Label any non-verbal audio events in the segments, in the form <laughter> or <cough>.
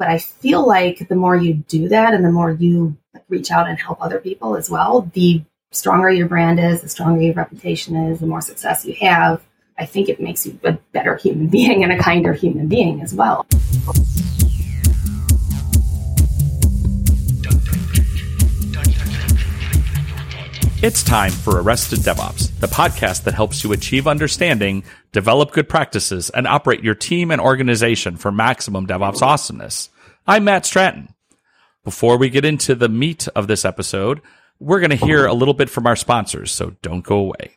But I feel like the more you do that and the more you reach out and help other people as well, the stronger your brand is, the stronger your reputation is, the more success you have. I think it makes you a better human <laughs> being and a kinder human being as well. It's time for Arrested DevOps, the podcast that helps you achieve understanding, develop good practices, and operate your team and organization for maximum DevOps awesomeness. I'm Matt Stratton. Before we get into the meat of this episode, we're going to hear a little bit from our sponsors, so don't go away.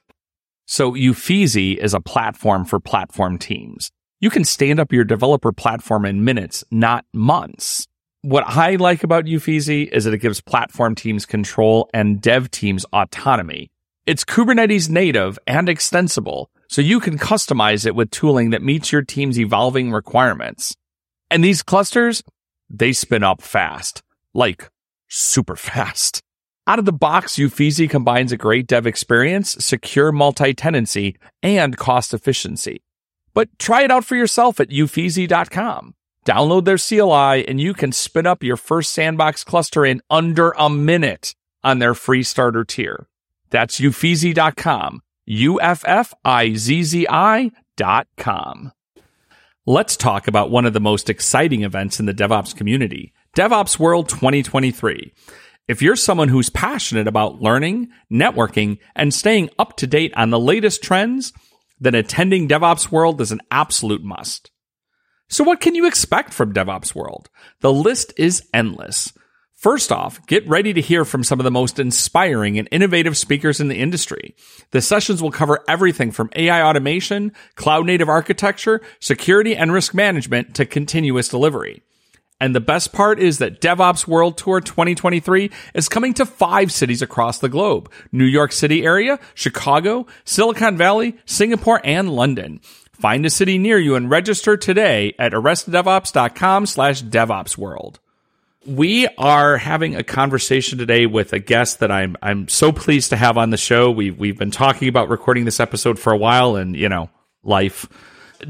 So Uffizzi is a platform for platform teams. You can stand up your developer platform in minutes, not months what I like about Uffizzi is that it gives platform teams control and dev teams autonomy. It's Kubernetes native and extensible, so you can customize it with tooling that meets your team's evolving requirements. And these clusters, they spin up fast, like super <laughs> fast. Out of the box, Uffizzi combines a great dev experience, secure multi-tenancy, and cost efficiency. But try it out for yourself at uffizzi.com. Download their CLI and you can spin up your first sandbox cluster in under a minute on their free starter tier. That's uffizzi.com. U-F-F-I-Z-Z-I dot com. Let's talk about one of the most exciting events in the DevOps community, DevOps World 2023. If you're someone who's passionate about learning, networking, and staying up to date on the latest trends, then attending DevOps World is an absolute must. So what can you expect from DevOps World? The list is endless. First off, get ready to hear from some of the most inspiring and innovative speakers in the industry. The sessions will cover everything from AI automation, cloud native architecture, security and risk management to continuous delivery. And the best part is that DevOps World Tour 2023 is coming to five cities across the globe. New York City area, Chicago, Silicon Valley, Singapore, and London. Find a city near you and register today at arresteddevops.com slash devopsworld. We are having a conversation today with a guest that I'm I'm so pleased to have on the show. We've we've been talking about recording this episode for a while and you know, life.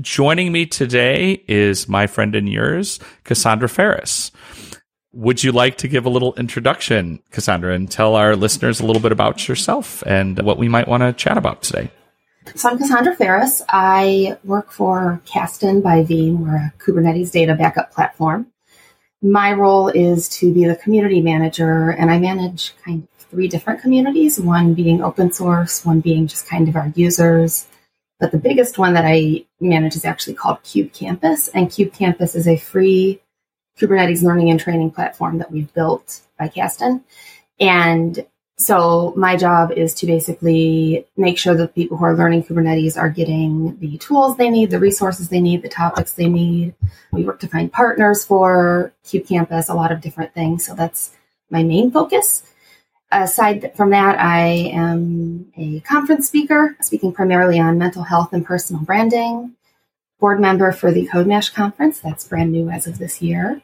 Joining me today is my friend and yours, Cassandra Faris. Would you like to give a little introduction, Cassandra, and tell our listeners a little bit about yourself and what we might want to chat about today? So I'm Cassandra Faris. I work for Kasten by Veeam. We're a Kubernetes data backup platform. My role is to be the community manager, and I manage kind of three different communities, one being open source, one being just kind of our users. But the biggest one that I manage is actually called KubeCampus, and KubeCampus is a free Kubernetes learning and training platform that we've built by Kasten. And so my job is to basically make sure that people who are learning Kubernetes are getting the tools they need, the resources they need, the topics they need. We work to find partners for KubeCampus, a lot of different things. So that's my main focus. Aside from that, I am a conference speaker, speaking primarily on mental health and personal branding, board member for the CodeMash conference, that's brand new as of this year,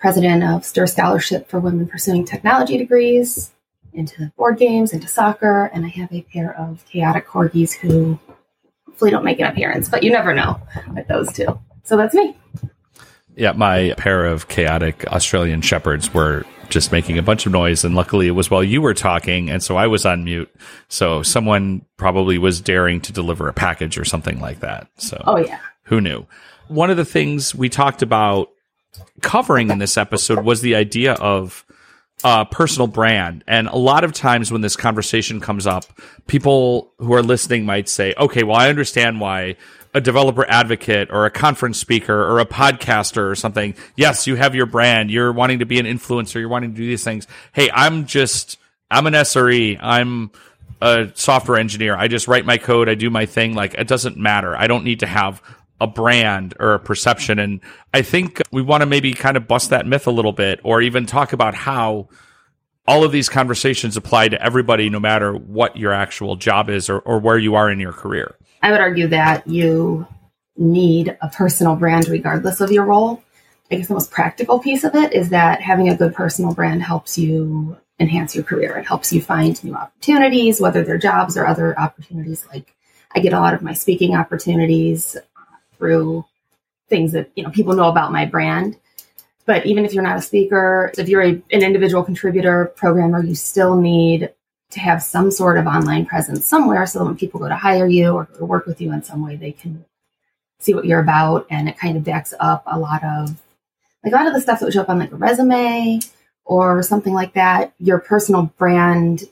president of STIR Scholarship for Women Pursuing Technology Degrees, into board games, into soccer, and I have a pair of chaotic corgis who hopefully don't make an appearance, but you never know with those two. So that's me. Yeah, my pair of chaotic Australian shepherds were just making a bunch of noise, and luckily it was while you were talking, and so I was on mute. So someone probably was daring to deliver a package or something like that. So, oh yeah, who knew? One of the things we talked about covering in this episode was the idea of uh, personal brand. And a lot of times when this conversation comes up, people who are listening might say, okay, well, I understand why a developer advocate or a conference speaker or a podcaster or something. Yes, you have your brand. You're wanting to be an influencer. You're wanting to do these things. Hey, I'm just, I'm an SRE. I'm a software engineer. I just write my code. I do my thing. Like it doesn't matter. I don't need to have a brand or a perception. And I think we want to maybe kind of bust that myth a little bit or even talk about how all of these conversations apply to everybody, no matter what your actual job is or, or where you are in your career. I would argue that you need a personal brand regardless of your role. I guess the most practical piece of it is that having a good personal brand helps you enhance your career. It helps you find new opportunities, whether they're jobs or other opportunities. Like I get a lot of my speaking opportunities through things that you know people know about my brand. But even if you're not a speaker, if you're a, an individual contributor programmer, you still need to have some sort of online presence somewhere so that when people go to hire you or work with you in some way, they can see what you're about. And it kind of backs up a lot of like a lot of the stuff that would show up on like a resume or something like that. Your personal brand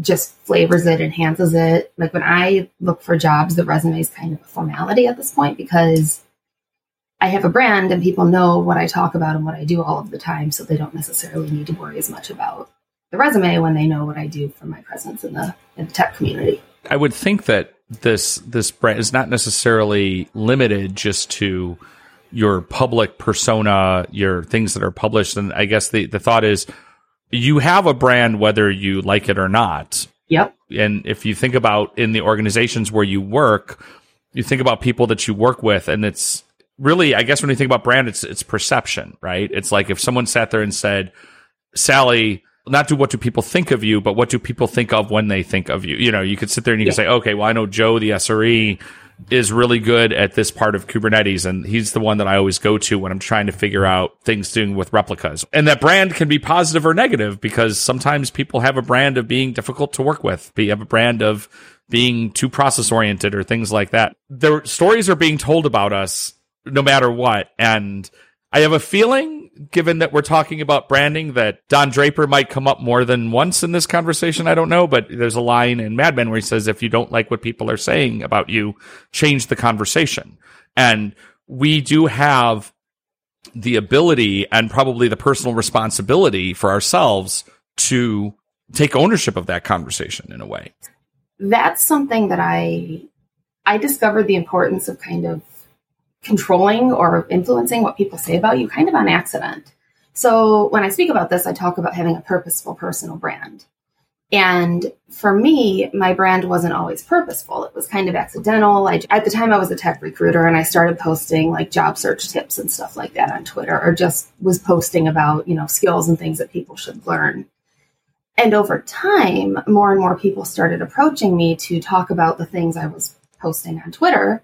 just flavors it, enhances it. Like when I look for jobs, the resume is kind of a formality at this point because I have a brand and people know what I talk about and what I do all of the time. So they don't necessarily need to worry as much about the resume when they know what I do for my presence in the, in the tech community. I would think that this this brand is not necessarily limited just to your public persona, your things that are published. And I guess the, the thought is you have a brand whether you like it or not. Yep. And if you think about in the organizations where you work, you think about people that you work with and it's really I guess when you think about brand it's it's perception, right? It's like if someone sat there and said, "Sally, not do what do people think of you, but what do people think of when they think of you. You know, you could sit there and you yeah. can say, okay, well, I know Joe, the SRE, is really good at this part of Kubernetes, and he's the one that I always go to when I'm trying to figure out things doing with replicas. And that brand can be positive or negative because sometimes people have a brand of being difficult to work with. You have a brand of being too process oriented or things like that. The stories are being told about us no matter what, and I have a feeling, given that we're talking about branding, that Don Draper might come up more than once in this conversation. I don't know, but there's a line in Mad Men where he says, if you don't like what people are saying about you, change the conversation. And we do have the ability and probably the personal responsibility for ourselves to take ownership of that conversation in a way. That's something that I I discovered the importance of kind of controlling or influencing what people say about you kind of on accident. So when I speak about this, I talk about having a purposeful personal brand. And for me, my brand wasn't always purposeful. It was kind of accidental. I, at the time, I was a tech recruiter and I started posting like job search tips and stuff like that on Twitter, or just was posting about, you know, skills and things that people should learn. And over time, more and more people started approaching me to talk about the things I was posting on Twitter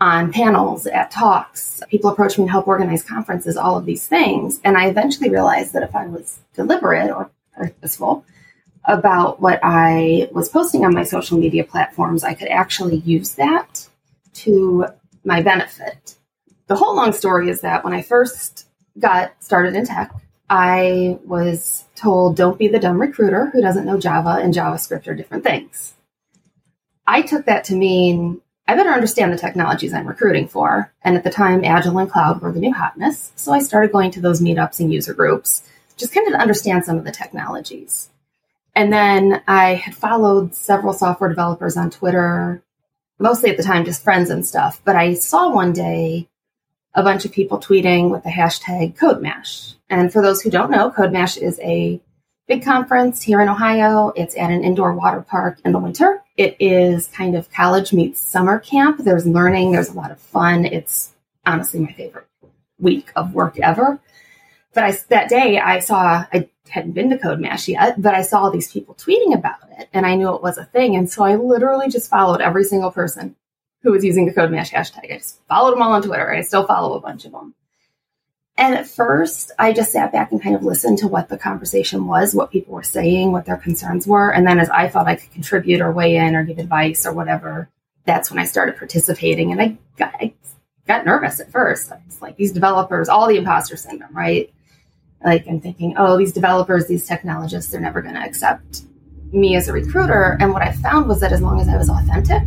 on panels, at talks. People approach me and help organize conferences, all of these things. And I eventually realized that if I was deliberate or purposeful about what I was posting on my social media platforms, I could actually use that to my benefit. The whole long story is that when I first got started in tech, I was told don't be the dumb recruiter who doesn't know Java and JavaScript are different things. I took that to mean I better understand the technologies I'm recruiting for. And at the time, Agile and Cloud were the new hotness. So I started going to those meetups and user groups, just kind of to understand some of the technologies. And then I had followed several software developers on Twitter, mostly at the time just friends and stuff. But I saw one day a bunch of people tweeting with the hashtag CodeMash. And for those who don't know, CodeMash is a big conference here in Ohio. It's at an indoor water park in the winter. It is kind of college meets summer camp. There's learning, there's a lot of fun. It's honestly my favorite week of work ever. But I, that day I saw, I hadn't been to CodeMash yet, but I saw all these people tweeting about it and I knew it was a thing. And so I literally just followed every single person who was using the CodeMash hashtag. I just followed them all on Twitter. I still follow a bunch of them. And at first, I just sat back and kind of listened to what the conversation was, what people were saying, what their concerns were. And then as I felt I could contribute or weigh in or give advice or whatever, that's when I started participating. And I got, I got nervous at first. It's like these developers, all the imposter syndrome, right? Like I'm thinking, oh, these developers, these technologists, they're never going to accept me as a recruiter. And what I found was that as long as I was authentic,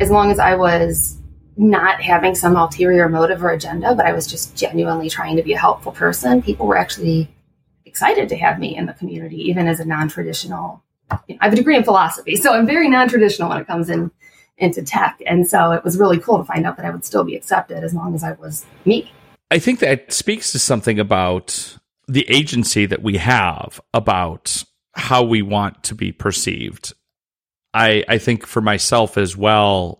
as long as I was not having some ulterior motive or agenda, but I was just genuinely trying to be a helpful person. People were actually excited to have me in the community, even as a non-traditional. You know, I have a degree in philosophy, so I'm very non-traditional when it comes in into tech, and so it was really cool to find out that I would still be accepted as long as I was me. I think that speaks to something about the agency that we have about how we want to be perceived. I, I think for myself as well,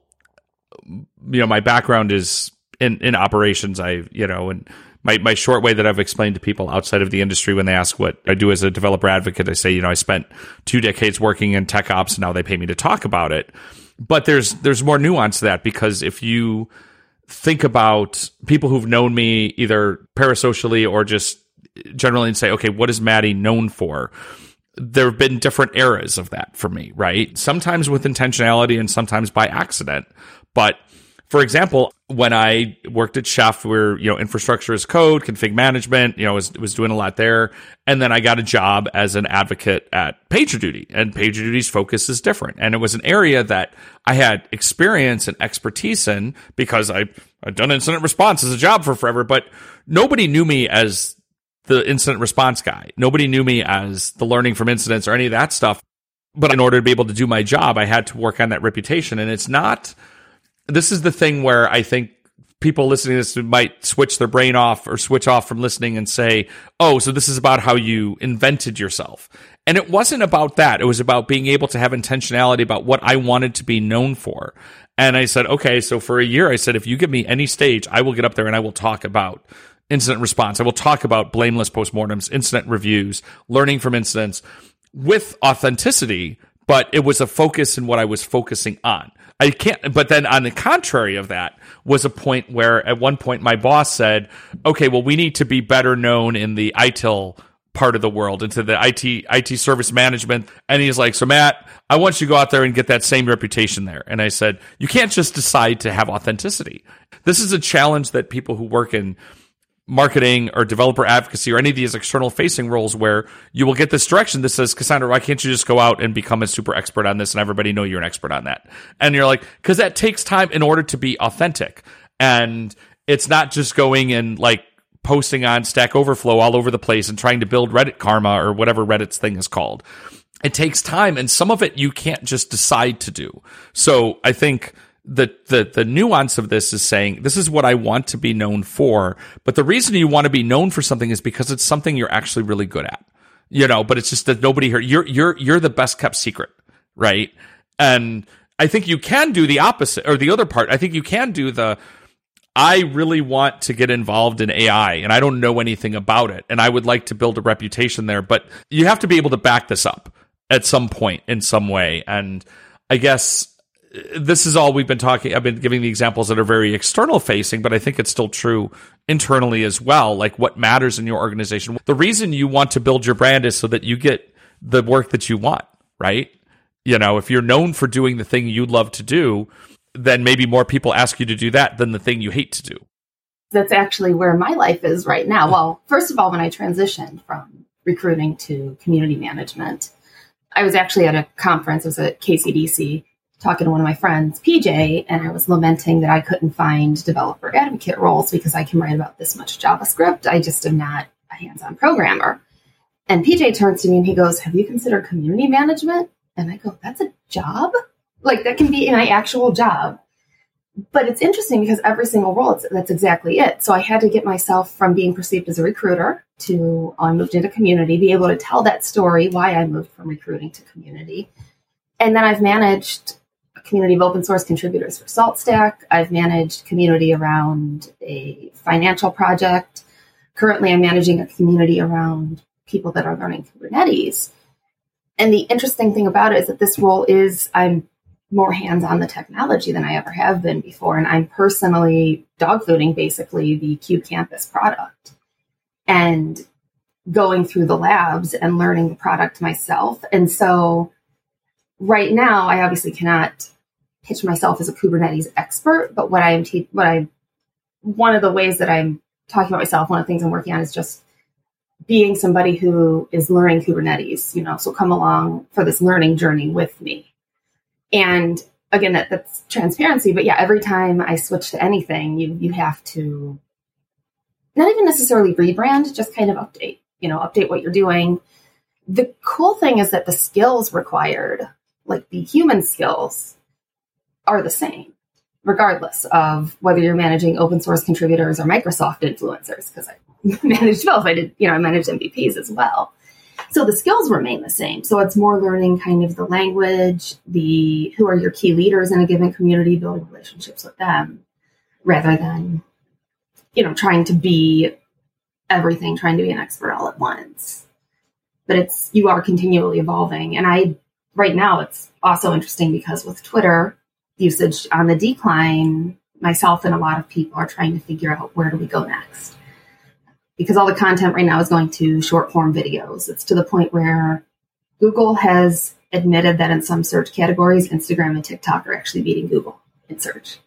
you know, my background is in, in operations. I, you know, and my, my short way that I've explained to people outside of the industry when they ask what I do as a developer advocate, I say, you know, I spent two decades working in tech ops and now they pay me to talk about it. But there's, there's more nuance to that because if you think about people who've known me either parasocially or just generally and say, okay, what is Maddie known for? There have been different eras of that for me, right? Sometimes with intentionality and sometimes by accident. But for example, when I worked at Chef, where you know infrastructure as code, config management, you know, was was doing a lot there, and then I got a job as an advocate at PagerDuty, and PagerDuty's focus is different, and it was an area that I had experience and expertise in because I I'd done incident response as a job for forever, but nobody knew me as the incident response guy. Nobody knew me as the learning from incidents or any of that stuff. But in order to be able to do my job, I had to work on that reputation, and it's not this is the thing where I think people listening to this might switch their brain off or switch off from listening and say, oh, so this is about how you invented yourself. And it wasn't about that. It was about being able to have intentionality about what I wanted to be known for. And I said, okay, so for a year, I said, if you give me any stage, I will get up there and I will talk about incident response. I will talk about blameless postmortems, incident reviews, learning from incidents with authenticity, but it was a focus in what I was focusing on. I can't, but then on the contrary of that was a point where at one point my boss said, okay, well, we need to be better known in the ITIL part of the world into the IT IT service management. And he's like so Matt I want you to go out there and get that same reputation there. And I said you can't just decide to have authenticity. This is a challenge that people who work in marketing or developer advocacy or any of these external facing roles where you will get this direction that says, Cassandra, why can't you just go out and become a super expert on this and everybody know you're an expert on that? And you're like, because that takes time in order to be authentic. And it's not just going and like posting on Stack Overflow all over the place and trying to build Reddit karma or whatever Reddit's thing is called. It takes time and some of it you can't just decide to do. So I think the, the the nuance of this is saying this is what I want to be known for, but the reason you want to be known for something is because it's something you're actually really good at. You know, but it's just that nobody here you're you're you're the best kept secret, right? And I think you can do the opposite or the other part. I think you can do the I really want to get involved in AI and I don't know anything about it and I would like to build a reputation there, but you have to be able to back this up at some point in some way and I guess this is all we've been talking. I've been giving the examples that are very external facing, but I think it's still true internally as well. Like what matters in your organization. The reason you want to build your brand is so that you get the work that you want, right? You know, if you're known for doing the thing you love to do, then maybe more people ask you to do that than the thing you hate to do. That's actually where my life is right now. Well, first of all, when I transitioned from recruiting to community management, I was actually at a conference, it was at KCDC, talking to one of my friends, PJ, and I was lamenting that I couldn't find developer advocate roles because I can write about this much JavaScript. I just am not a hands on programmer. And PJ turns to me and he goes, Have you considered community management? And I go, That's a job? Like, that can be my actual job. But it's interesting because every single role, that's exactly it. So I had to get myself from being perceived as a recruiter to oh, I moved into community, be able to tell that story, why I moved from recruiting to community. And then I've managed community of open source contributors for SaltStack. I've managed community around a financial project. Currently, I'm managing a community around people that are learning Kubernetes. And the interesting thing about it is that this role is I'm more hands on the technology than I ever have been before. And I'm personally dogfooding basically the KubeCampus product and going through the labs and learning the product myself. And so right now, I obviously cannot pitch myself as a Kubernetes expert, but what I am, te- what I, one of the ways that I'm talking about myself, one of the things I'm working on is just being somebody who is learning Kubernetes, you know, so come along for this learning journey with me. And again, that, that's transparency, but yeah, every time I switch to anything, you, you have to not even necessarily rebrand, just kind of update, you know, update what you're doing. The cool thing is that the skills required like the human skills are the same, regardless of whether you're managing open source contributors or Microsoft influencers, because I <laughs> managed both. I did, you know, I managed MVPs as well. So the skills remain the same. So it's more learning kind of the language, the who are your key leaders in a given community, building relationships with them, rather than, you know, trying to be everything, trying to be an expert all at once. But it's you are continually evolving. And I right now it's also interesting because with Twitter usage on the decline, myself and a lot of people are trying to figure out where do we go next. Because all the content right now is going to short form videos. It's to the point where Google has admitted that in some search categories, Instagram and TikTok are actually beating Google in search.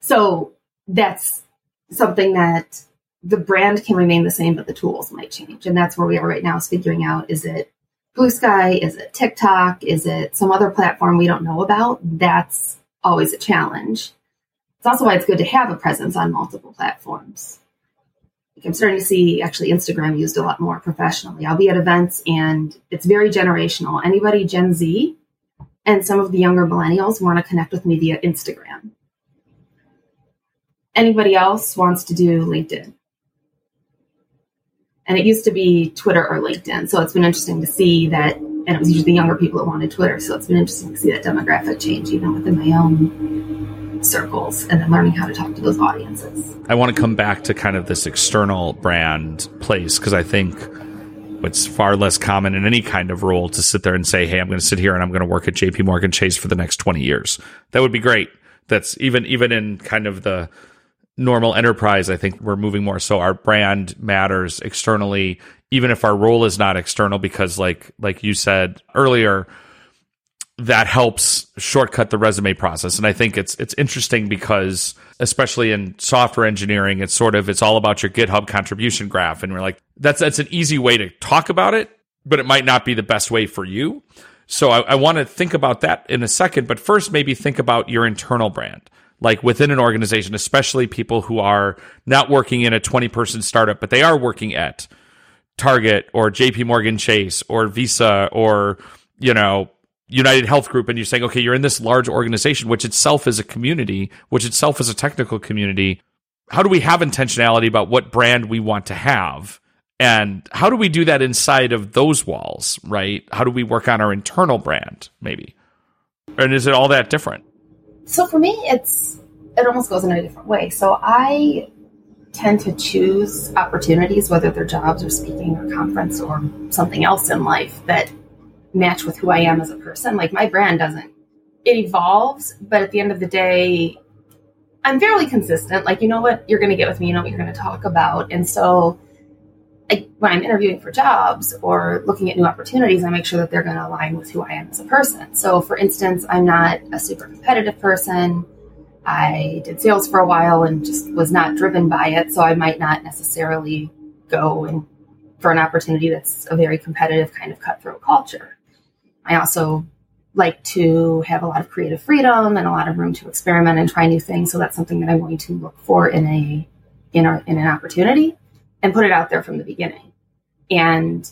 So that's something that the brand can remain the same, but the tools might change. And that's where we are right now is figuring out is it Bluesky? Is it TikTok? Is it some other platform we don't know about? That's always a challenge. It's also why it's good to have a presence on multiple platforms. I'm starting to see actually Instagram used a lot more professionally. I'll be at events and it's very generational. Anybody Gen Z and some of the younger millennials want to connect with me via Instagram. Anybody else wants to do LinkedIn. And it used to be Twitter or LinkedIn. So it's been interesting to see that, and it was usually the younger people that wanted Twitter. So it's been interesting to see that demographic change even within my own circles and then learning how to talk to those audiences. I want to come back to kind of this external brand place because I think it's far less common in any kind of role to sit there and say, Hey, I'm going to sit here and I'm going to work at JP Morgan Chase for the next 20 years. That would be great. That's even, even in kind of the, normal enterprise, I think we're moving more so our brand matters externally, even if our role is not external, because like like you said earlier, that helps shortcut the resume process. And I think it's it's interesting because especially in software engineering, it's sort of it's all about your GitHub contribution graph. And we're like, that's that's an easy way to talk about it, but it might not be the best way for you. So I, I want to think about that in a second, but first maybe think about your internal brand like within an organization, especially people who are not working in a 20 person startup, but they are working at Target or JP Morgan Chase or Visa or, you know, United Health Group. And you're saying, okay, you're in this large organization, which itself is a community, which itself is a technical community. How do we have intentionality about what brand we want to have? And how do we do that inside of those walls, right? How do we work on our internal brand, maybe? And is it all that different? So for me, it's it almost goes in a different way. So I tend to choose opportunities, whether they're jobs or speaking or conference or something else in life that match with who I am as a person. Like my brand doesn't it evolves, but at the end of the day, I'm fairly consistent. Like you know what you're going to get with me, you know what you're going to talk about, and so I, when I'm interviewing for jobs or looking at new opportunities, I make sure that they're going to align with who I am as a person. So, for instance, I'm not a super competitive person. I did sales for a while and just was not driven by it. So, I might not necessarily go for an opportunity that's a very competitive kind of cutthroat culture. I also like to have a lot of creative freedom and a lot of room to experiment and try new things. So that's something that I'm going to look for in a in, a, in an opportunity and put it out there from the beginning. And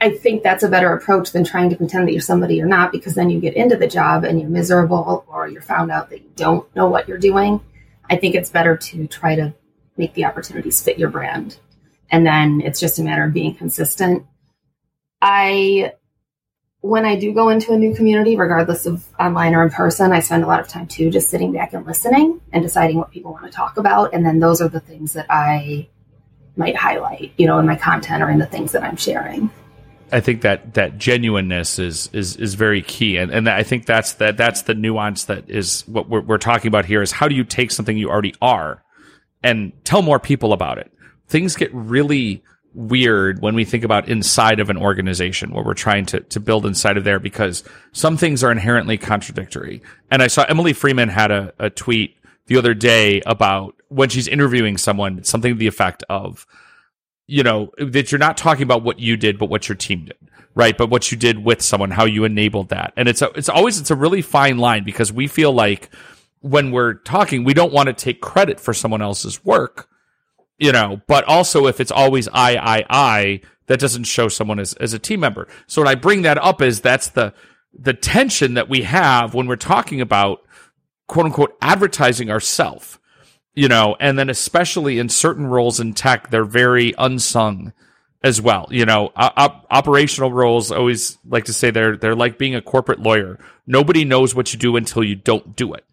I think that's a better approach than trying to pretend that you're somebody you're not, because then you get into the job and you're miserable or you're found out that you don't know what you're doing. I think it's better to try to make the opportunities fit your brand. And then it's just a matter of being consistent. I, when I do go into a new community, regardless of online or in person, I spend a lot of time too just sitting back and listening and deciding what people want to talk about. And then those are the things that I might highlight, you know, in my content or in the things that I'm sharing. I think that that genuineness is is is very key, and and I think that's that that's the nuance that is what we're, we're talking about here is how do you take something you already are and tell more people about it. Things get really weird when we think about inside of an organization where we're trying to, to build inside of there because some things are inherently contradictory. And I saw Emily Freeman had a, a tweet the other day about when she's interviewing someone, something to the effect of, you know, that you're not talking about what you did, but what your team did, right? But what you did with someone, how you enabled that. And it's a, it's always, it's a really fine line because we feel like when we're talking, we don't want to take credit for someone else's work you know, but also if it's always I, I, I, that doesn't show someone as, as a team member. So when I bring that up is that's the, the tension that we have when we're talking about quote unquote advertising ourselves, you know, and then especially in certain roles in tech, they're very unsung as well. You know, op- operational roles always like to say they're, they're like being a corporate lawyer. Nobody knows what you do until you don't do it,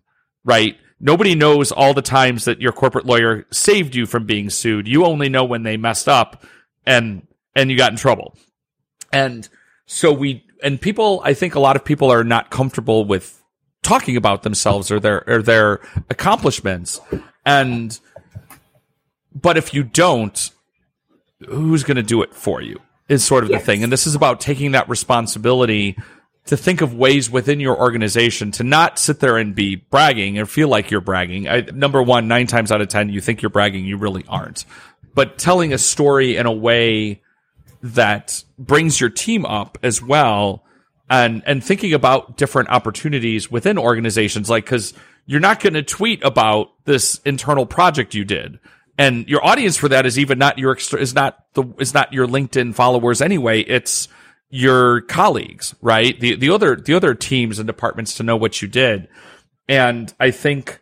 right? Nobody knows all the times that your corporate lawyer saved you from being sued. You only know when they messed up and and you got in trouble. And so we and people I think a lot of people are not comfortable with talking about themselves or their or their accomplishments. And but if you don't, who's going to do it for you? Is sort of yes. the thing. And this is about taking that responsibility to think of ways within your organization to not sit there and be bragging and feel like you're bragging. I, number one, nine times out of 10, you think you're bragging, you really aren't. But telling a story in a way that brings your team up as well and and thinking about different opportunities within organizations like cuz you're not going to tweet about this internal project you did and your audience for that is even not your is not the is not your LinkedIn followers anyway it's your colleagues right the the other the other teams and departments to know what you did and i think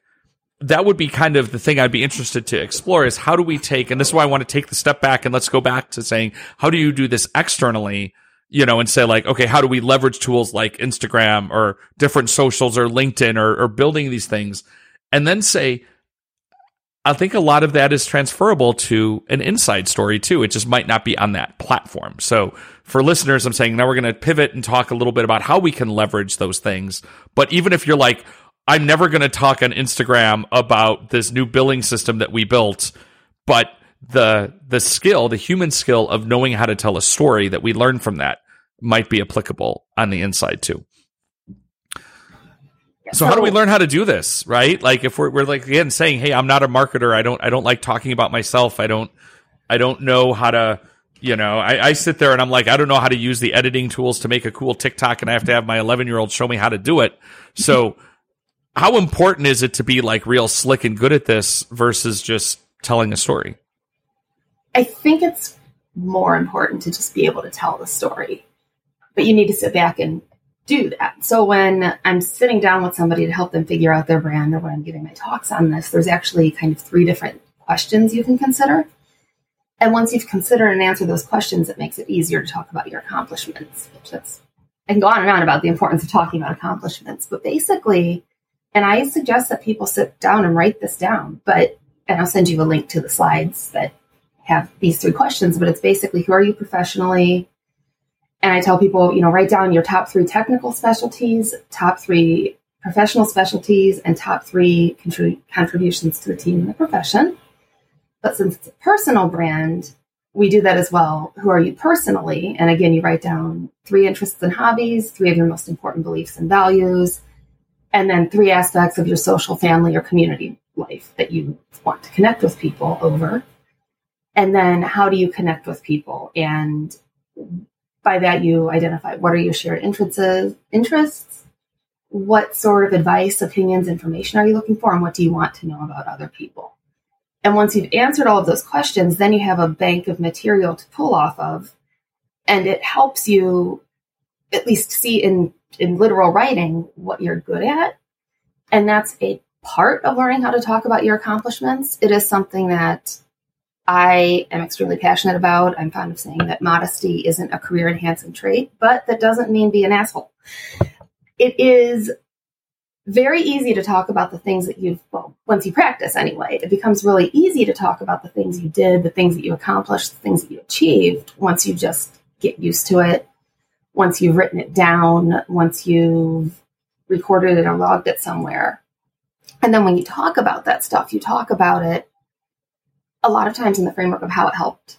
that would be kind of the thing I'd be interested to explore is how do we take, and this is why I want to take the step back and let's go back to saying, how do you do this externally? You know, and say like, okay, how do we leverage tools like Instagram or different socials or LinkedIn or, or building these things? And then say, I think a lot of that is transferable to an inside story too. It just might not be on that platform. So for listeners, I'm saying now we're going to pivot and talk a little bit about how we can leverage those things. But even if you're like, I'm never going to talk on Instagram about this new billing system that we built, but the the skill, the human skill of knowing how to tell a story that we learn from that might be applicable on the inside too. So, how do we learn how to do this, right? Like if we're, we're like again saying, "Hey, I'm not a marketer. I don't I don't like talking about myself. I don't I don't know how to you know, I, I, sit there and I'm like, I don't know how to use the editing tools to make a cool TikTok, and I have to have my 11 year old show me how to do it. So <laughs> how important is it to be like real slick and good at this versus just telling a story? I think it's more important to just be able to tell the story, but you need to sit back and do that. So when I'm sitting down with somebody to help them figure out their brand or when I'm giving my talks on this, there's actually kind of three different questions you can consider. And once you've considered and answered those questions, it makes it easier to talk about your accomplishments, which I can go on and on about the importance of talking about accomplishments, but basically and I suggest that people sit down and write this down. But, and I'll send you a link to the slides that have these three questions, but it's basically who are you professionally? And I tell people, you know, write down your top three technical specialties, top three professional specialties, and top three contrib- contributions to the team and the profession. But since it's a personal brand, we do that as well. Who are you personally? And again, you write down three interests and hobbies, three of your most important beliefs and values, and then three aspects of your social family or community life that you want to connect with people over. And then how do you connect with people? And by that you identify what are your shared interests interests? What sort of advice opinions information are you looking for? And what do you want to know about other people and once you've answered all of those questions then you have a bank of material to pull off of and it helps you at least see in in literal writing what you're good at. And that's a part of learning how to talk about your accomplishments. It is something that I am extremely passionate about. I'm fond of saying that modesty isn't a career enhancing trait, but that doesn't mean be an asshole. It is very easy to talk about the things that you've, well, once you practice anyway, it becomes really easy to talk about the things you did, the things that you accomplished, the things that you achieved once you just get used to it once you've written it down, once you've recorded it or logged it somewhere. And then when you talk about that stuff, you talk about it a lot of times in the framework of how it helped.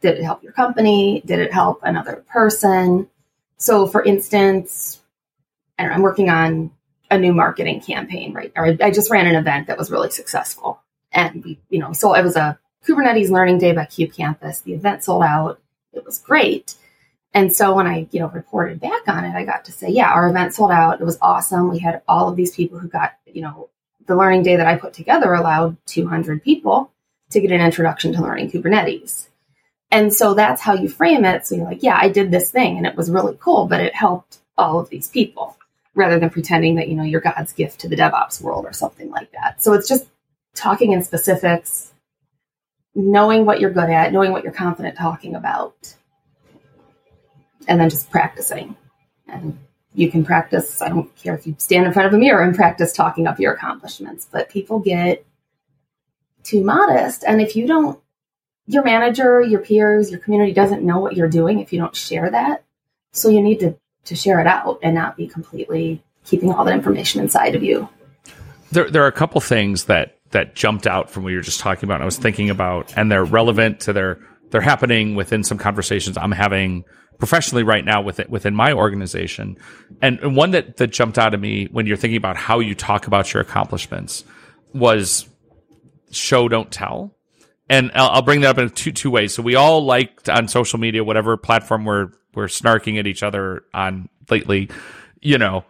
Did it help your company? Did it help another person? So, for instance, I'm working on a new marketing campaign, right? Or I just ran an event that was really successful. And we, you know, so it was a Kubernetes Learning Day by KubeCampus. The event sold out. It was great. And so when I, you know, reported back on it, I got to say, yeah, our event sold out. It was awesome. We had all of these people who got, you know, the learning day that I put together allowed 200 people to get an introduction to learning Kubernetes. And so that's how you frame it. So you're like, yeah, I did this thing and it was really cool, but it helped all of these people rather than pretending that, you know, you're God's gift to the DevOps world or something like that. So it's just talking in specifics, knowing what you're good at, knowing what you're confident talking about and then just practicing. And you can practice, I don't care if you stand in front of a mirror and practice talking up your accomplishments, but people get too modest. And if you don't, your manager, your peers, your community doesn't know what you're doing if you don't share that. So you need to, to share it out and not be completely keeping all that information inside of you. There, there are a couple things that that jumped out from what you were just talking about. I was thinking about, and they're relevant to their they're happening within some conversations I'm having professionally right now within within my organization. And, and one that that jumped out at me when you're thinking about how you talk about your accomplishments was show don't tell. And I'll, I'll bring that up in two two ways. So we all like on social media, whatever platform we're we're snarking at each other on lately, you know,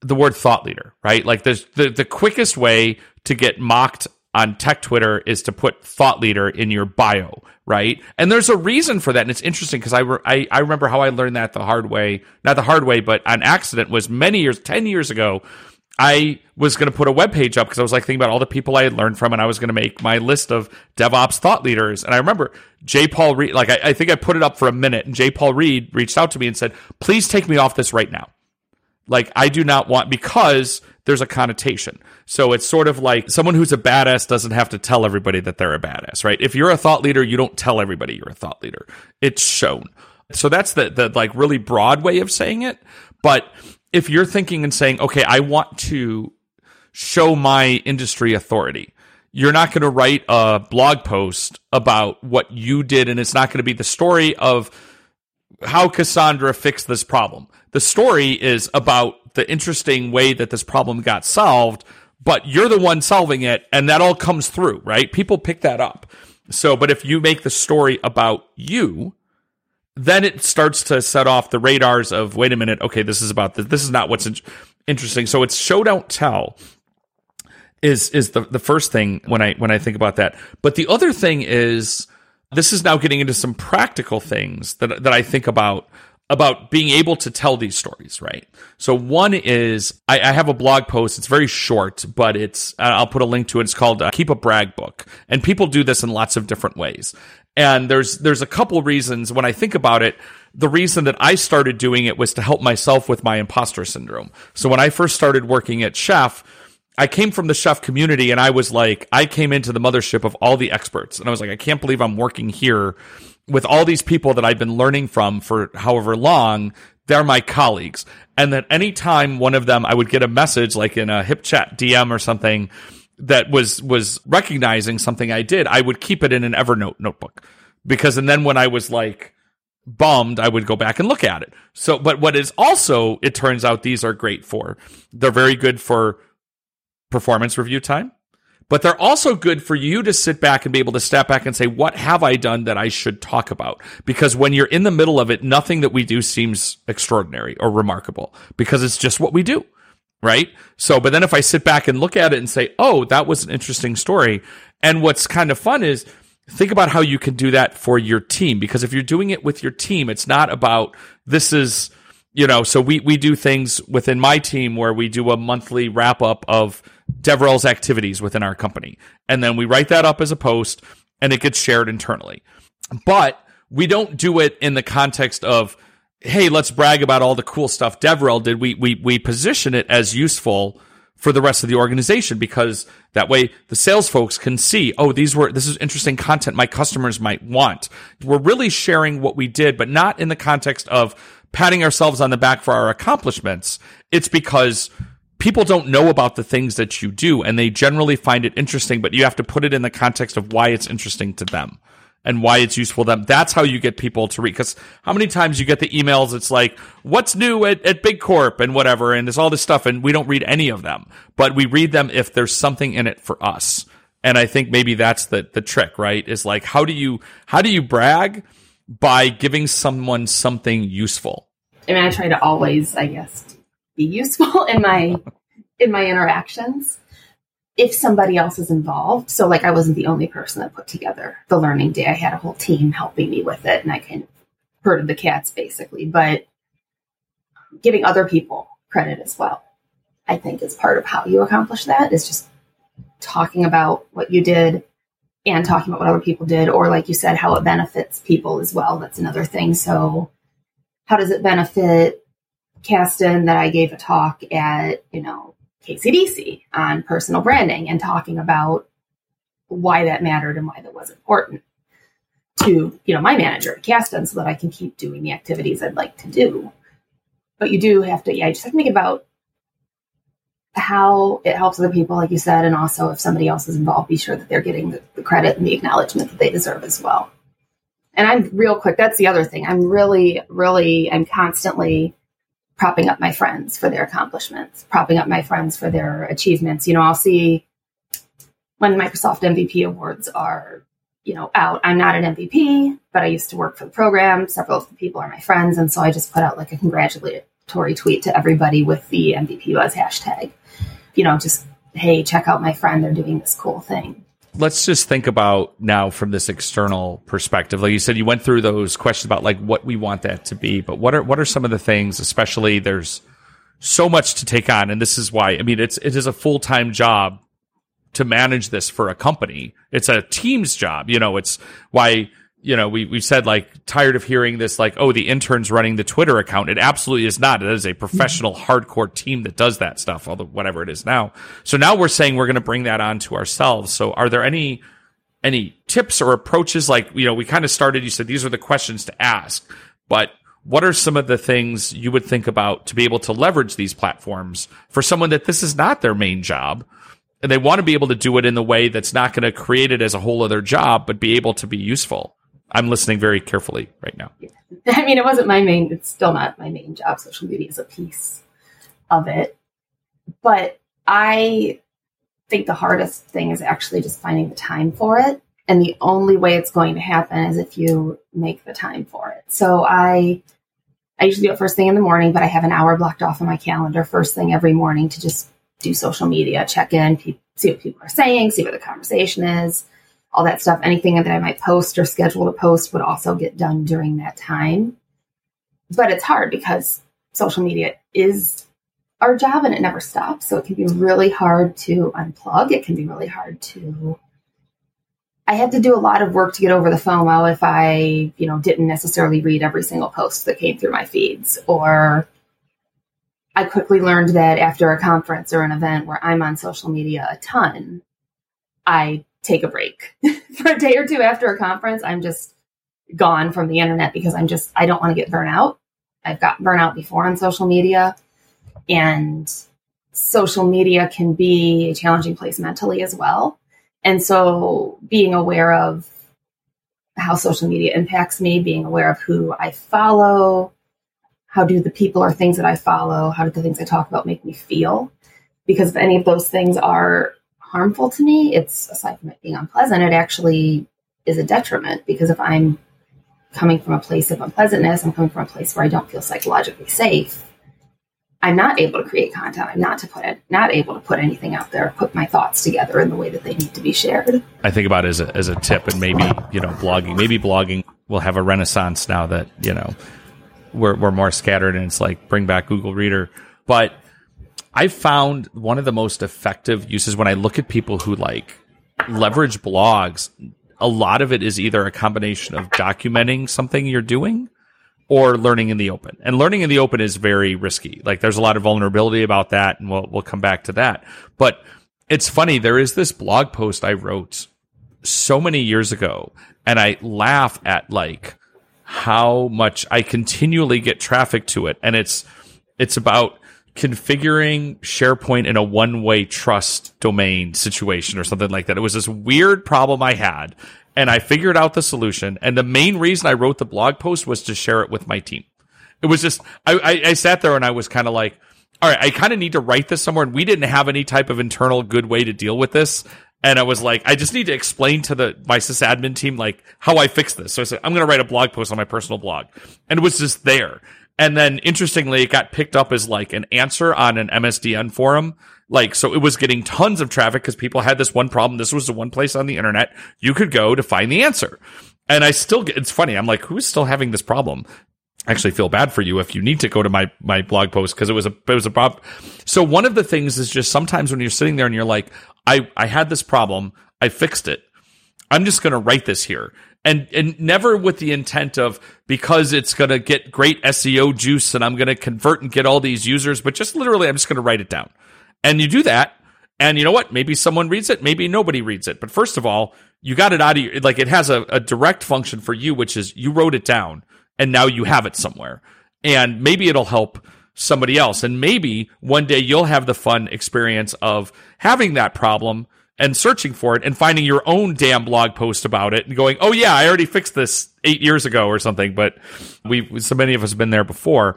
the word thought leader, right? Like there's the, the quickest way to get mocked on tech Twitter is to put thought leader in your bio, right? And there's a reason for that. And it's interesting because I, re- I, I remember how I learned that the hard way, not the hard way, but on accident was many years, 10 years ago. I was going to put a web page up because I was like thinking about all the people I had learned from, and I was going to make my list of DevOps thought leaders. And I remember J. Paul Reed, like I, I think I put it up for a minute, and J. Paul Reed reached out to me and said, "Please take me off this right now." Like I do not want because there's a connotation. So it's sort of like someone who's a badass doesn't have to tell everybody that they're a badass, right? If you're a thought leader, you don't tell everybody you're a thought leader. It's shown. So that's the the like really broad way of saying it. But if you're thinking and saying, okay, I want to show my industry authority, you're not going to write a blog post about what you did, and it's not going to be the story of how Cassandra fixed this problem. The story is about the interesting way that this problem got solved, but you're the one solving it, and that all comes through, right? People pick that up. So, but if you make the story about you, then it starts to set off the radars of wait a minute, okay, this is about this. This is not what's in- interesting. So it's show don't tell is is the the first thing when I when I think about that. But the other thing is this is now getting into some practical things that that I think about about being able to tell these stories, right? So one is I, I have a blog post. It's very short, but it's I'll put a link to it. It's called uh, "Keep a Brag Book," and people do this in lots of different ways. And there's there's a couple reasons when I think about it. The reason that I started doing it was to help myself with my imposter syndrome. So when I first started working at Chef I came from the chef community and I was like, I came into the mothership of all the experts. And I was like, I can't believe I'm working here with all these people that I've been learning from for however long. They're my colleagues. And that anytime one of them, I would get a message like in a HipChat DM or something that was, was recognizing something I did, I would keep it in an Evernote notebook. Because, and then when I was like, bummed, I would go back and look at it. So, but what is also, it turns out these are great for, they're very good for performance review time, but they're also good for you to sit back and be able to step back and say, what have I done that I should talk about? Because when you're in the middle of it, nothing that we do seems extraordinary or remarkable because it's just what we do. Right. So, but then if I sit back and look at it and say, oh, that was an interesting story. And what's kind of fun is think about how you can do that for your team. Because if you're doing it with your team, it's not about this is, you know, so we, we do things within my team where we do a monthly wrap up of DevRel's activities within our company. And then we write that up as a post and it gets shared internally. But we don't do it in the context of, hey, let's brag about all the cool stuff DevRel did. We, we, we position it as useful for the rest of the organization because that way the sales folks can see, oh, these were, this is interesting content my customers might want. We're really sharing what we did, but not in the context of patting ourselves on the back for our accomplishments. It's because people don't know about the things that you do and they generally find it interesting, but you have to put it in the context of why it's interesting to them and why it's useful to them. That's how you get people to read. Because how many times you get the emails? It's like, what's new at, at Big Corp and whatever. And there's all this stuff. And we don't read any of them, but we read them if there's something in it for us. And I think maybe that's the, the trick, right? Is like, how do you, how do you brag by giving someone something useful? I mean, I try to always, I guess, be useful in my in my interactions if somebody else is involved. So like I wasn't the only person that put together the learning day. I had a whole team helping me with it and I kind of herded the cats basically, but giving other people credit as well. I think is part of how you accomplish that is just talking about what you did and talking about what other people did or like you said how it benefits people as well. That's another thing. So how does it benefit Kasten that I gave a talk at, you know, KCDC on personal branding and talking about why that mattered and why that was important to, you know, my manager at Kasten so that I can keep doing the activities I'd like to do. But you do have to, yeah, you just have to think about how it helps other people, like you said, and also if somebody else is involved, be sure that they're getting the, the credit and the acknowledgement that they deserve as well. And I'm real quick. That's the other thing. I'm really, really, I'm constantly propping up my friends for their accomplishments, propping up my friends for their achievements. You know, I'll see when Microsoft MVP awards are, you know, out. I'm not an MVP, but I used to work for the program. Several of the people are my friends. And so I just put out like a congratulatory tweet to everybody with the MVP Buzz hashtag you know, just, hey, check out my friend. They're doing this cool thing. Let's just think about now from this external perspective. Like you said, you went through those questions about like what we want that to be, but what are what are some of the things, especially there's so much to take on, and this is why I mean it's it is a full time job to manage this for a company. It's a team's job. You know, it's why you know, we, we said like tired of hearing this, like, oh, the intern's running the Twitter account. It absolutely is not. It is a professional mm-hmm. hardcore team that does that stuff, although whatever it is now. So now we're saying we're going to bring that on to ourselves. So are there any, any tips or approaches? Like, you know, we kind of started, you said these are the questions to ask, but what are some of the things you would think about to be able to leverage these platforms for someone that this is not their main job? And they want to be able to do it in the way that's not going to create it as a whole other job, but be able to be useful. I'm listening very carefully right now. Yeah. <laughs> I mean, it wasn't my main, it's still not my main job. Social media is a piece of it. But I think the hardest thing is actually just finding the time for it. And the only way it's going to happen is if you make the time for it. So I, I usually do it first thing in the morning, but I have an hour blocked off on my calendar first thing every morning to just do social media, check in, see what people are saying, see what the conversation is all that stuff. Anything that I might post or schedule to post would also get done during that time. But it's hard because social media is our job and it never stops. So it can be really hard to unplug. It can be really hard to. I had to do a lot of work to get over the FOMO if I, you know, didn't necessarily read every single post that came through my feeds. Or I quickly learned that after a conference or an event where I'm on social media a ton, I take a break <laughs> for a day or two after a conference. I'm just gone from the internet because I'm just, I don't want to get burnout. I've got burnout before on social media and social media can be a challenging place mentally as well. And so being aware of how social media impacts me, being aware of who I follow, how do the people or things that I follow, how do the things I talk about make me feel? Because if any of those things are harmful to me, it's aside from it being unpleasant, it actually is a detriment because if I'm coming from a place of unpleasantness, I'm coming from a place where I don't feel psychologically safe. I'm not able to create content. I'm not to put it, not able to put anything out there, put my thoughts together in the way that they need to be shared. I think about it as a, as a tip, and maybe you know, blogging, maybe blogging will have a renaissance now that you know we're we're more scattered, and it's like bring back Google Reader. But I found one of the most effective uses when I look at people who like leverage blogs, a lot of it is either a combination of documenting something you're doing or learning in the open. And learning in the open is very risky. Like there's a lot of vulnerability about that and we'll we'll come back to that. But it's funny, there is this blog post I wrote so many years ago and I laugh at like how much I continually get traffic to it and it's it's about configuring SharePoint in a one way trust domain situation or something like that. It was this weird problem I had and I figured out the solution. And the main reason I wrote the blog post was to share it with my team. It was just, I, I, I sat there and I was kind of like, all right, I kind of need to write this somewhere. And we didn't have any type of internal good way to deal with this. And I was like, I just need to explain to the my sysadmin team like how I fix this. So I said, I'm going to write a blog post on my personal blog, and it was just there. And then interestingly, it got picked up as like an answer on an MSDN forum. Like, so it was getting tons of traffic because people had this one problem. This was the one place on the internet you could go to find the answer. And I still get, it's funny. I'm like, who's still having this problem? I actually feel bad for you if you need to go to my, my blog post because it was a, it was a problem. So one of the things is just sometimes when you're sitting there and you're like, I, I had this problem. I fixed it. I'm just going to write this here and and never with the intent of because it's going to get great SEO juice and I'm going to convert and get all these users, but just literally I'm just going to write it down. And you do that, and you know what? Maybe someone reads it, maybe nobody reads it. But first of all, you got it out of your like it has a, a direct function for you, which is you wrote it down and now you have it somewhere. And maybe it'll help somebody else. And maybe one day you'll have the fun experience of having that problem and searching for it and finding your own damn blog post about it and going, oh yeah, I already fixed this eight years ago or something. But we, so many of us have been there before.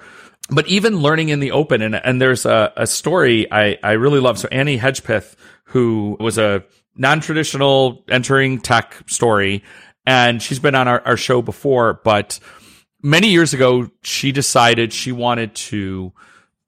But even learning in the open, and, and there's a, a story I, I really love. So Annie Hedgepeth, who was a non-traditional entering tech story, and she's been on our, our show before, but many years ago, she decided she wanted to,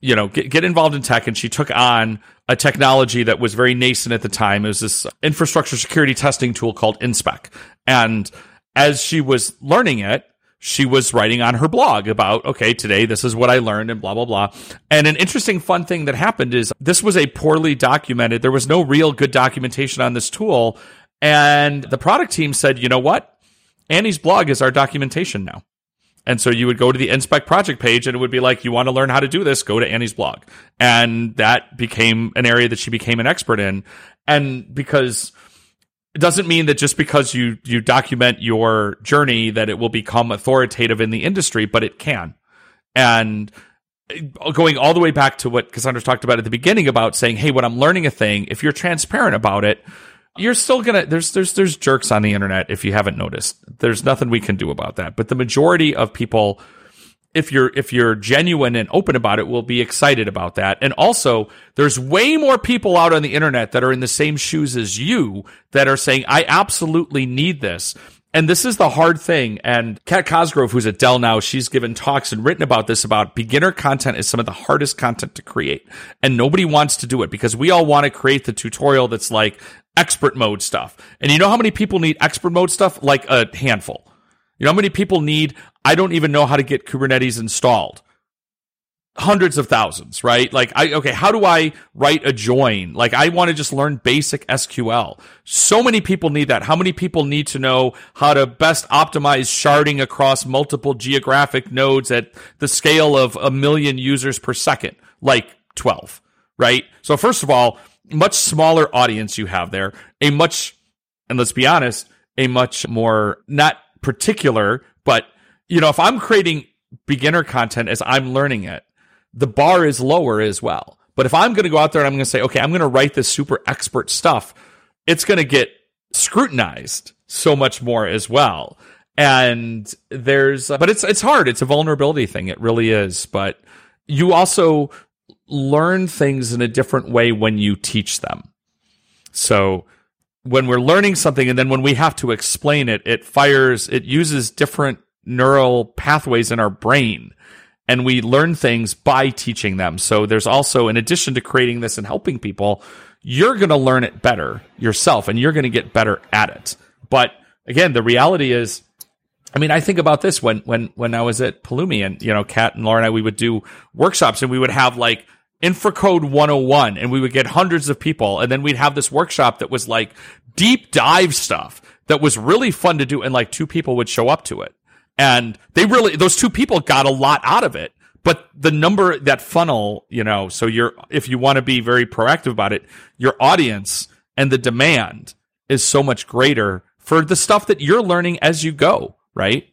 you know, get, get involved in tech and she took on a technology that was very nascent at the time. It was this infrastructure security testing tool called InSpec. And as she was learning it, she was writing on her blog about, okay, today this is what I learned and blah, blah, blah. And an interesting fun thing that happened is this was a poorly documented, there was no real good documentation on this tool. And the product team said, you know what? Annie's blog is our documentation now. And so you would go to the InSpec project page and it would be like, you want to learn how to do this, go to Annie's blog. And that became an area that she became an expert in. And because it doesn't mean that just because you, you document your journey that it will become authoritative in the industry, but it can. And uh, going all the way back to what Cassandra's talked about at the beginning about saying, Hey, when I'm learning a thing, if you're transparent about it, you're still gonna there's there's there's jerks on the internet if you haven't noticed. There's nothing we can do about that. But the majority of people if you're if you're genuine and open about it will be excited about that. And also there's way more people out on the internet that are in the same shoes as you that are saying I absolutely need this. And this is the hard thing. And Kat Cosgrove, who's at Dell now, she's given talks and written about this about beginner content is some of the hardest content to create. And nobody wants to do it because we all want to create the tutorial that's like, expert mode stuff. And you know how many people need expert mode stuff? Like a handful. You know how many people need, I don't even know how to get Kubernetes installed. Hundreds of thousands, right? Like, I, okay, how do I write a join? Like, I want to just learn basic SQL. So many people need that. How many people need to know how to best optimize sharding across multiple geographic nodes at the scale of a million users per second? Like 12, right? So first of all, much smaller audience you have there, a much, and let's be honest, a much more not particular, but you know, if I'm creating beginner content as I'm learning it, the bar is lower as well. But if I'm going to go out there and I'm going to say, okay, I'm going to write this super expert stuff, it's going to get scrutinized so much more as well. And there's, uh, but it's, it's hard. It's a vulnerability thing. It really is. But you also learn things in a different way when you teach them. So when we're learning something and then when we have to explain it, it fires, it uses different neural pathways in our brain and we learn things by teaching them. So there's also, in addition to creating this and helping people, you're going to learn it better yourself and you're going to get better at it. But again, the reality is, I mean, I think about this when, when, when I was at Pulumi and, you know, Kat and Laura and I, we would do workshops and we would have like Infracode 101 and we would get hundreds of people and then we'd have this workshop that was like deep dive stuff that was really fun to do and like two people would show up to it. And they really those two people got a lot out of it. But the number that funnel, you know, so you're if you want to be very proactive about it, your audience and the demand is so much greater for the stuff that you're learning as you go, right?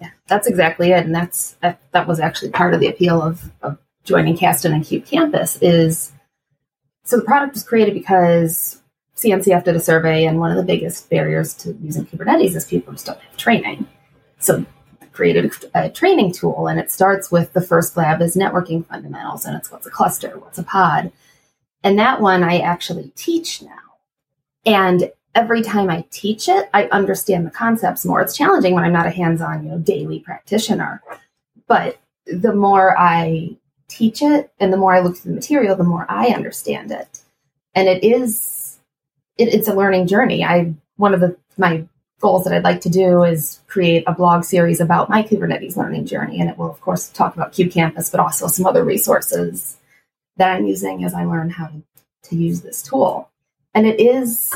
Yeah, that's exactly it. And that's that, was actually part of the appeal of, of joining Kasten and KubeCampus is so the product was created because CNCF did a survey, and one of the biggest barriers to using Kubernetes is people just don't have training. So created a, training tool, and it starts with the first lab is networking fundamentals, and it's what's a cluster, what's a pod, and that one I actually teach now. And every time I teach it, I understand the concepts more. It's challenging when I'm not a hands-on, you know, daily practitioner, but the more I teach it and the more I look through the material, the more I understand it. And it is, it, it's a learning journey. I, one of the, my goals that I'd like to do is create a blog series about my Kubernetes learning journey. And it will, of course, talk about KubeCampus, but also some other resources that I'm using as I learn how to, to use this tool. And it is,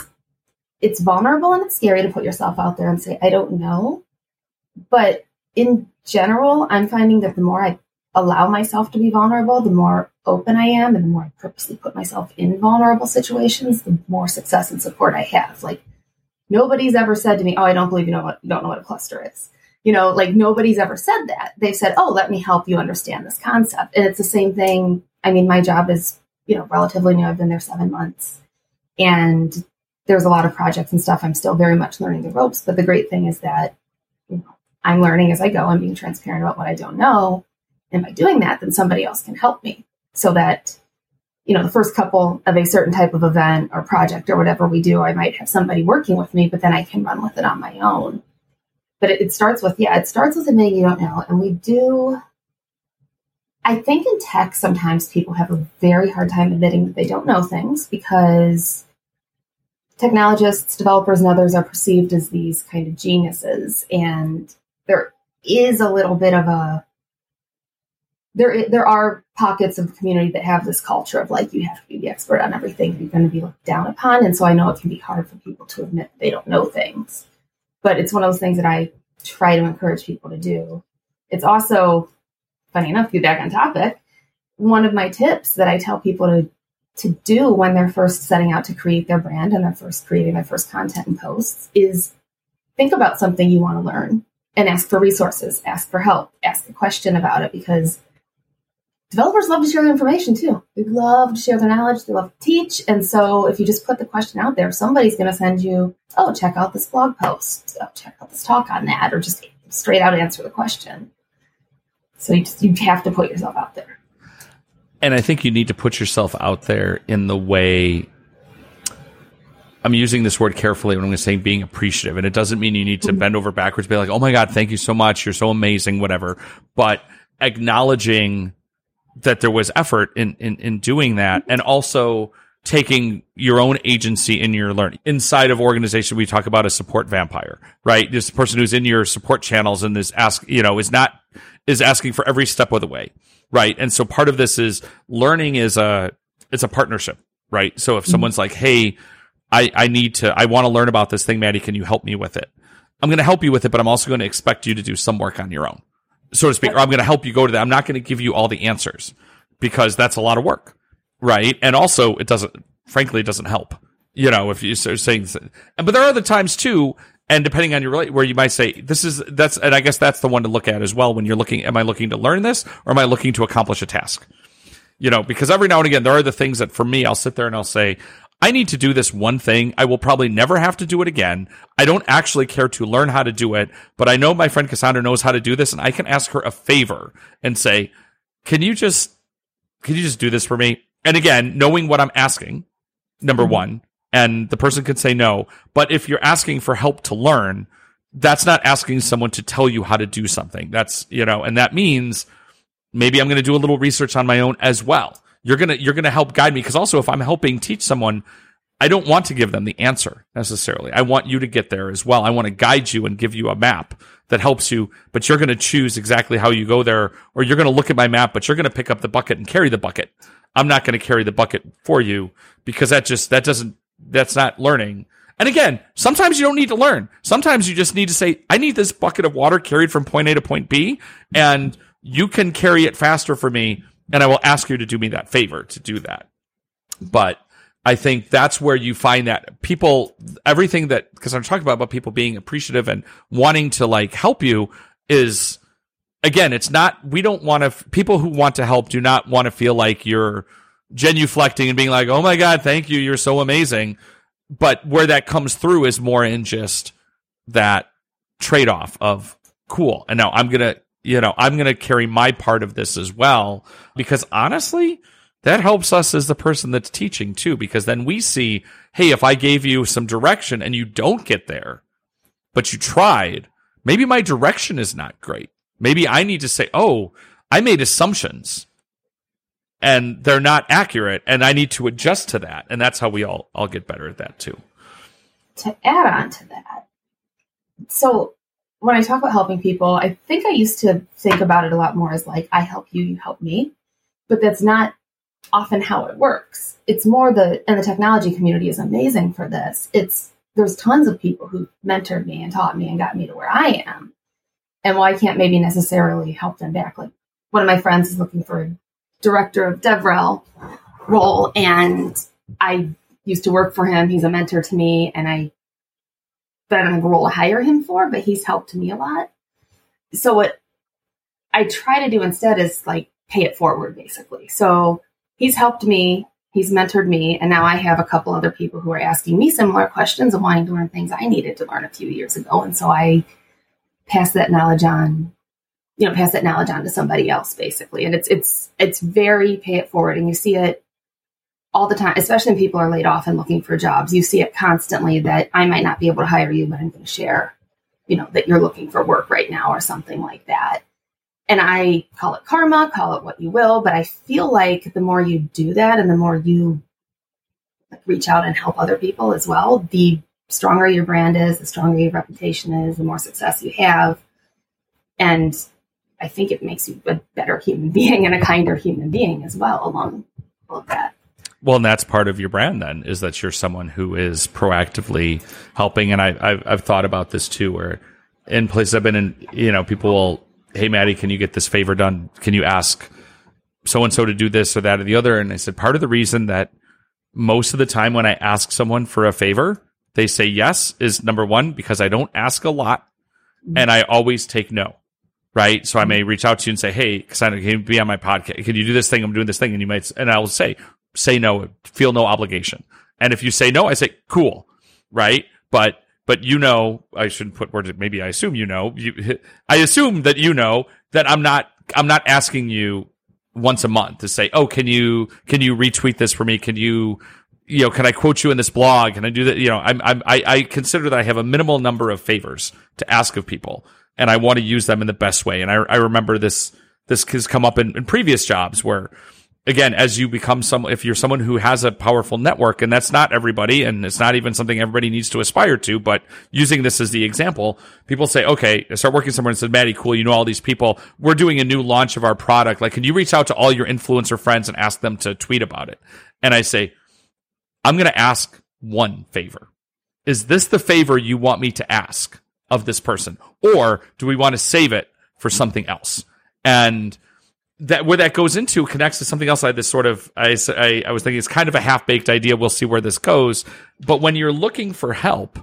it's vulnerable and it's scary to put yourself out there and say, I don't know. But in general, I'm finding that the more I allow myself to be vulnerable, the more open I am and the more I purposely put myself in vulnerable situations, the more success and support I have. Like nobody's ever said to me, Oh, I don't believe you know what don't know what a cluster is. you know, like nobody's ever said that. They've said, "Oh, let me help you understand this concept." And it's the same thing. I mean, my job is, you know, relatively new. I've been there 7 months. And there's a lot of projects and stuff I'm still very much learning the ropes, but the great thing is that you know, I'm learning as I go. I'm being transparent about what I don't know. And by doing that, then somebody else can help me so that you know, the first couple of a certain type of event or project or whatever we do, I might have somebody working with me, but then I can run with it on my own. But it, it starts with, yeah, it starts with admitting you don't know. And we do, I think in tech, sometimes people have a very hard time admitting that they don't know things because technologists, developers, and others are perceived as these kind of geniuses. And there is a little bit of a there there are pockets of community that have this culture of like you have to be the expert on everything you're going to be looked down upon. And so i know it can be hard for people to admit they don't know things. But it's one of those things that i try to encourage people to do. It's also funny enough to be back on topic one of my tips that i tell people to to do when they're first setting out to create their brand and they're first creating their first content and posts is think about something you want to learn and ask for resources ask for help ask a question about it because developers love to share their information too. They love to share their knowledge. They love to teach. And so if you just put the question out there, somebody's going to send you, oh, check out this blog post. Oh, check out this talk on that, or just straight out answer the question. So you just, you have to put yourself out there. And I think you need to put yourself out there in the way I'm using this word carefully when I'm saying being appreciative. And it doesn't mean you need to bend over backwards, be like, oh my God, thank you so much. You're so amazing, whatever. But acknowledging that there was effort in, in, in doing that and also taking your own agency in your learning inside of organization we talk about a support vampire right? This person who's in your support channels and is ask you know is not is asking for every step of the way right? And so part of this is learning is a it's a partnership right? So if mm-hmm. someone's like hey i i need to i want to learn about this thing maddie can you help me with it? I'm going to help you with it but i'm also going to expect you to do some work on your own so to speak, or I'm going to help you go to that. I'm not going to give you all the answers because that's a lot of work, right? And also, it doesn't, frankly, it doesn't help. You know, if you start saying, but there are other times too, and depending on your where you might say this is that's, and I guess that's the one to look at as well when you're looking. Am I looking to learn this, or am I looking to accomplish a task? You know, because every now and again there are the things that for me, I'll sit there and I'll say, I need to do this one thing. I will probably never have to do it again. I don't actually care to learn how to do it, but I know my friend Cassandra knows how to do this and I can ask her a favor and say, can you just, can you just do this for me? And again, knowing what I'm asking, number mm-hmm. one, and the person could say no. But if you're asking for help to learn, that's not asking someone to tell you how to do something. That's, you know, and that means maybe I'm going to do a little research on my own as well you're gonna you're gonna help guide me because also if I'm helping teach someone, I don't want to give them the answer necessarily. I want you to get there as well. I want to guide you and give you a map that helps you, but you're to choose exactly how you go there, or you're to look at my map, but you're to pick up the bucket and carry the bucket. I'm not to carry the bucket for you because that just that doesn't that's not learning. And again, sometimes you don't need to learn. Sometimes you just need to say, I need this bucket of water carried from point A to point B, and you can carry it faster for me and I will ask you to do me that favor to do that. But I think that's where you find that people, everything that, because I'm talking about, about people being appreciative and wanting to like help you is, again, it's not, we don't want to, people who want to help do not want to feel like you're genuflecting and being like, oh my God, thank you. You're so amazing. But where that comes through is more in just that trade off of cool. And now I'm going to you know, I'm going to carry my part of this as well because honestly, that helps us as the person that's teaching too, because then we see, hey, if I gave you some direction and you don't get there, but you tried, maybe my direction is not great. Maybe I need to say, oh, I made assumptions and they're not accurate and I need to adjust to that. And that's how we all, all get better at that too. To add on to that, so when I talk about helping people, I think I used to think about it a lot more as like, I help you, you help me. But that's not often how it works. It's more the, and the technology community is amazing for this. It's, there's tons of people who mentored me and taught me and got me to where I am. And while I can't maybe necessarily help them back, like one of my friends is looking for a director of DevRel role, and I used to work for him. He's a mentor to me, and I but I'm going to hire him for, but he's helped me a lot. so what I try to do instead is like pay it forward, basically. So he's helped me, he's mentored me, and now I have a couple other people who are asking me similar questions and wanting to learn things I needed to learn a few years ago. And so I pass that knowledge on, you know, pass that knowledge on to somebody else, basically. And it's it's it's very pay it forward, and you see it all the time, especially when people are laid off and looking for jobs. You see it constantly that I might not be able to hire you, but I'm going to share, you know, that you're looking for work right now or something like that. And I call it karma, call it what you will, but I feel like the more you do that and the more you reach out and help other people as well, the stronger your brand is, the stronger your reputation is, the more success you have. And I think it makes you a better human <laughs> being and a kinder human being as well, along all of that. Well, and that's part of your brand then is that you're someone who is proactively helping. And I, I've, I've thought about this too, where in places I've been in, you know, people will hey Maddie, can you get this favor done? Can you ask so and so to do this or that or the other? And I said part of the reason that most of the time when I ask someone for a favor, they say yes is number one because I don't ask a lot and I always take no. Right. So I may reach out to you and say, Hey, can you be on my podcast? Can you do this thing? I'm doing this thing. And you might, and I will say, say no, feel no obligation. And if you say no, I say, cool. Right. But but you know, I shouldn't put words. Maybe I assume you know. You, I assume that you know that I'm not. I'm not asking you once a month to say, "Oh, can you can you retweet this for me? Can you, you know, can I quote you in this blog? Can I do that?" You know, I'm, I'm I, I consider that I have a minimal number of favors to ask of people, and I want to use them in the best way. And I I remember this this has come up in, in previous jobs where again, as you become some, if you're someone who has a powerful network, and that's not everybody, and it's not even something everybody needs to aspire to, but using this as the example, people say, okay, I start working somewhere and said, Maddie, cool, you know all these people. We're doing a new launch of our product. Like, can you reach out to all your influencer friends and ask them to tweet about it? And I say, I'm going to ask one favor. Is this the favor you want me to ask of this person? Or do we want to save it for something else? And that where that goes into connects to something else. I had this sort of I, I, I was thinking it's kind of a half baked idea. We'll see where this goes. But when you're looking for help,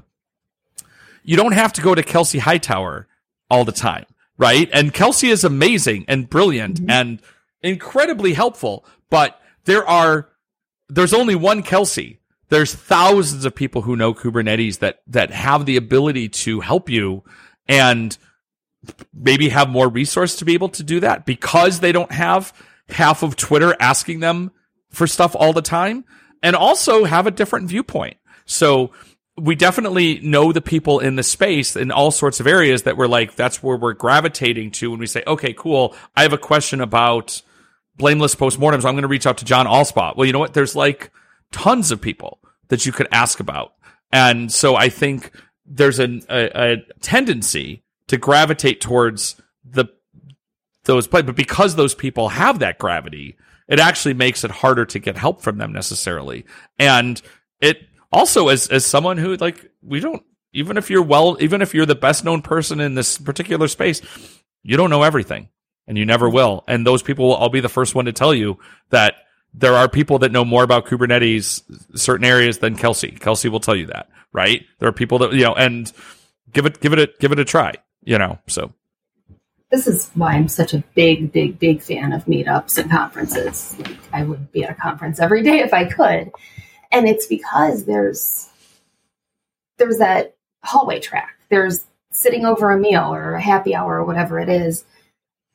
you don't have to go to Kelsey Hightower all the time, right? And Kelsey is amazing and brilliant mm-hmm. and incredibly helpful. But there are there's only one Kelsey. There's thousands of people who know Kubernetes that that have the ability to help you and maybe have more resource to be able to do that because they don't have half of Twitter asking them for stuff all the time and also have a different viewpoint. So we definitely know the people in the space in all sorts of areas that we're like, that's where we're gravitating to when we say, okay, cool. I have a question about blameless postmortems. I'm going to reach out to John Allspaw. Well, you know what? There's like tons of people that you could ask about. And so I think there's a, a, a tendency to gravitate towards the those play, but because those people have that gravity, it actually makes it harder to get help from them necessarily. And it also as as someone who like we don't even if you're well even if you're the best known person in this particular space, you don't know everything and you never will. And those people will all be the first one to tell you that there are people that know more about Kubernetes certain areas than Kelsey. Kelsey will tell you that, right? There are people that you know, and give it give it a give it a try you know, so. This is why I'm such a big, big, big fan of meetups and conferences. Like, I would be at a conference every day if I could. And it's because there's there's that hallway track. There's sitting over a meal or a happy hour or whatever it is.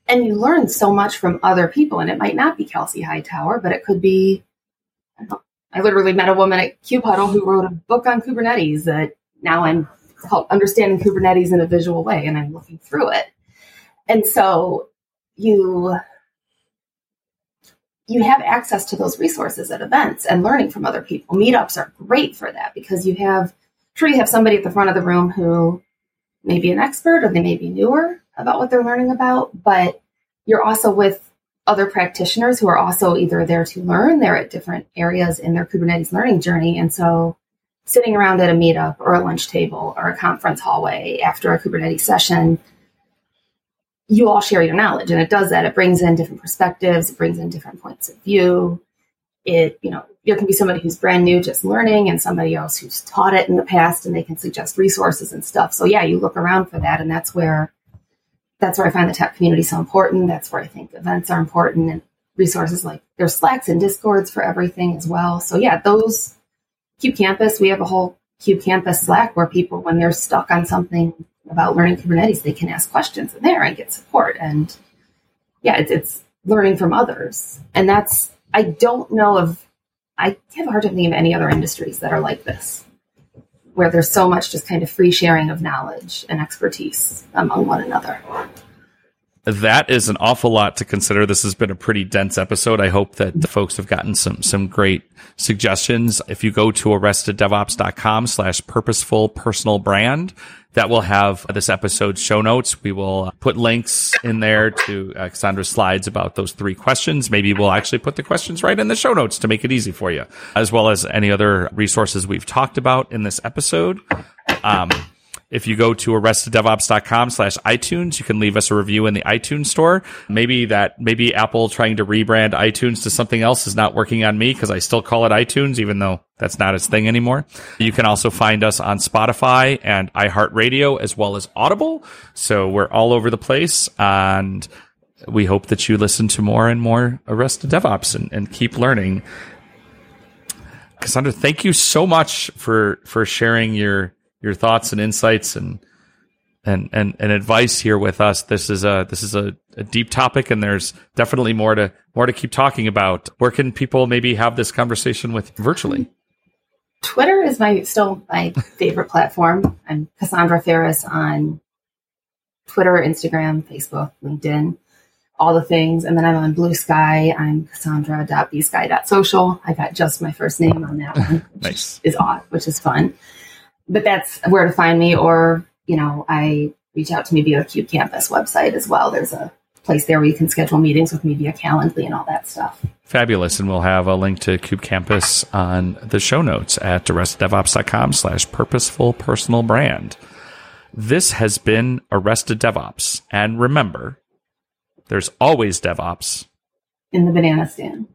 And you learn so much from other people. And it might not be Kelsey Hightower, but it could be I, I literally met a woman at KubeHuddle who wrote a book on Kubernetes that now I'm called Understanding Kubernetes in a Visual Way, and I'm looking through it. And so you you have access to those resources at events and learning from other people. Meetups are great for that because you have sure you have somebody at the front of the room who may be an expert or they may be newer about what they're learning about, but you're also with other practitioners who are also either there to learn, they're at different areas in their Kubernetes learning journey. And so sitting around at a meetup or a lunch table or a conference hallway after a Kubernetes session, you all share your knowledge. And it does that. It brings in different perspectives, it brings in different points of view. It, you know, there can be somebody who's brand new just learning and somebody else who's taught it in the past and they can suggest resources and stuff. So yeah, you look around for that and that's where that's where I find the tech community so important. That's where I think events are important and resources like there's Slacks and Discords for everything as well. So yeah, those KubeCampus, we have a whole KubeCampus Slack where people, when they're stuck on something about learning Kubernetes, they can ask questions in there and get support. And yeah, it's, it's learning from others. And that's, I don't know of, I have a hard time thinking of any other industries that are like this, where there's so much just kind of free sharing of knowledge and expertise among one another. That is an awful lot to consider. This has been a pretty dense episode. I hope that the folks have gotten some some great suggestions. If you go to arresteddevops.com slash purposeful personal brand, that will have this episode's show notes. We will put links in there to uh, Cassandra's slides about those three questions. Maybe we'll actually put the questions right in the show notes to make it easy for you, as well as any other resources we've talked about in this episode. Um, if you go to arresteddevops.com slash iTunes, you can leave us a review in the iTunes store. Maybe that, maybe Apple trying to rebrand iTunes to something else is not working on me because I still call it iTunes, even though that's not its thing anymore. You can also find us on Spotify and iHeartRadio as well as Audible. So we're all over the place and we hope that you listen to more and more Arrested DevOps and, and keep learning. Cassandra, thank you so much for, for sharing your, your thoughts and insights and and and, and advice here with us. This is a this is a, a, deep topic, and there's definitely more to more to keep talking about. Where can people maybe have this conversation with virtually? Twitter is my still my favorite platform. I'm Cassandra Faris on Twitter, Instagram, Facebook, LinkedIn, all the things. And then I'm on Bluesky. I'm Cassandra.bsky.social. I got just my first name on that one, which nice. is odd, which is fun but that's where to find me. Or, you know, I reach out to me via the KubeCampus website as well. There's a place there where you can schedule meetings with me via Calendly and all that stuff. Fabulous. And we'll have a link to KubeCampus on the show notes at arresteddevops.com slash purposeful personal brand. This has been Arrested DevOps. And remember, there's always DevOps in the banana stand.